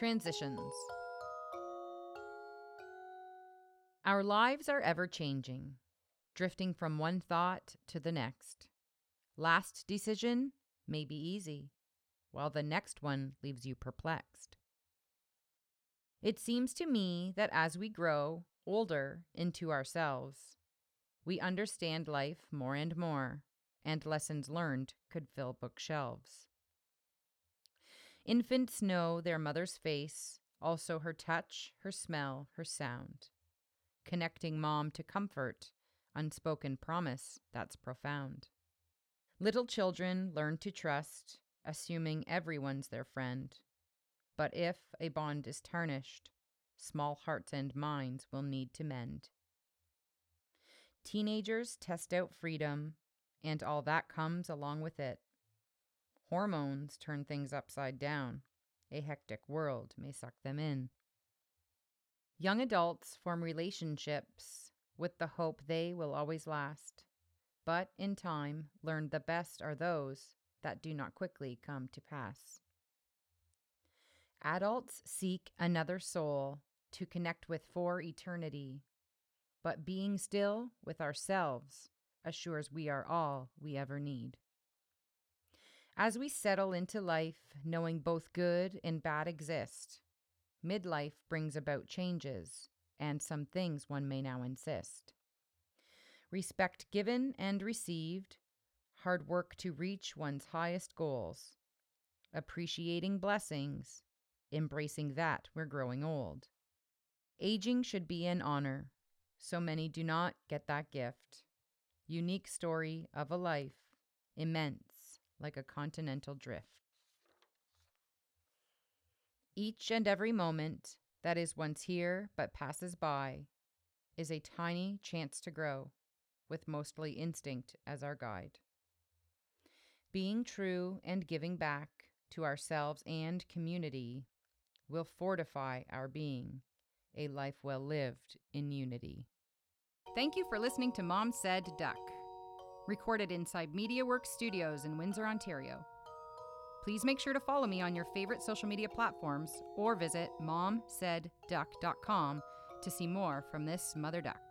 Transitions. Our lives are ever changing, drifting from one thought to the next. Last decision may be easy, while the next one leaves you perplexed. It seems to me that as we grow older into ourselves, we understand life more and more, and lessons learned could fill bookshelves. Infants know their mother's face, also her touch, her smell, her sound. Connecting mom to comfort, unspoken promise that's profound. Little children learn to trust, assuming everyone's their friend. But if a bond is tarnished, small hearts and minds will need to mend. Teenagers test out freedom and all that comes along with it. Hormones turn things upside down. A hectic world may suck them in. Young adults form relationships with the hope they will always last, but in time learn the best are those that do not quickly come to pass. Adults seek another soul to connect with for eternity, but being still with ourselves assures we are all we ever need. As we settle into life, knowing both good and bad exist, midlife brings about changes and some things one may now insist. Respect given and received, hard work to reach one's highest goals, appreciating blessings, embracing that we're growing old. Aging should be an honor. So many do not get that gift. Unique story of a life, immense like a continental drift. Each and every moment that is once here but passes by is a tiny chance to grow, with mostly instinct as our guide. Being true and giving back to ourselves and community will fortify our being a life well lived in unity. Thank you for listening to Mom Said Duck, recorded inside MediaWorks Studios in Windsor, Ontario. Please make sure to follow me on your favorite social media platforms or visit momsaidduck.com to see more from this mother duck.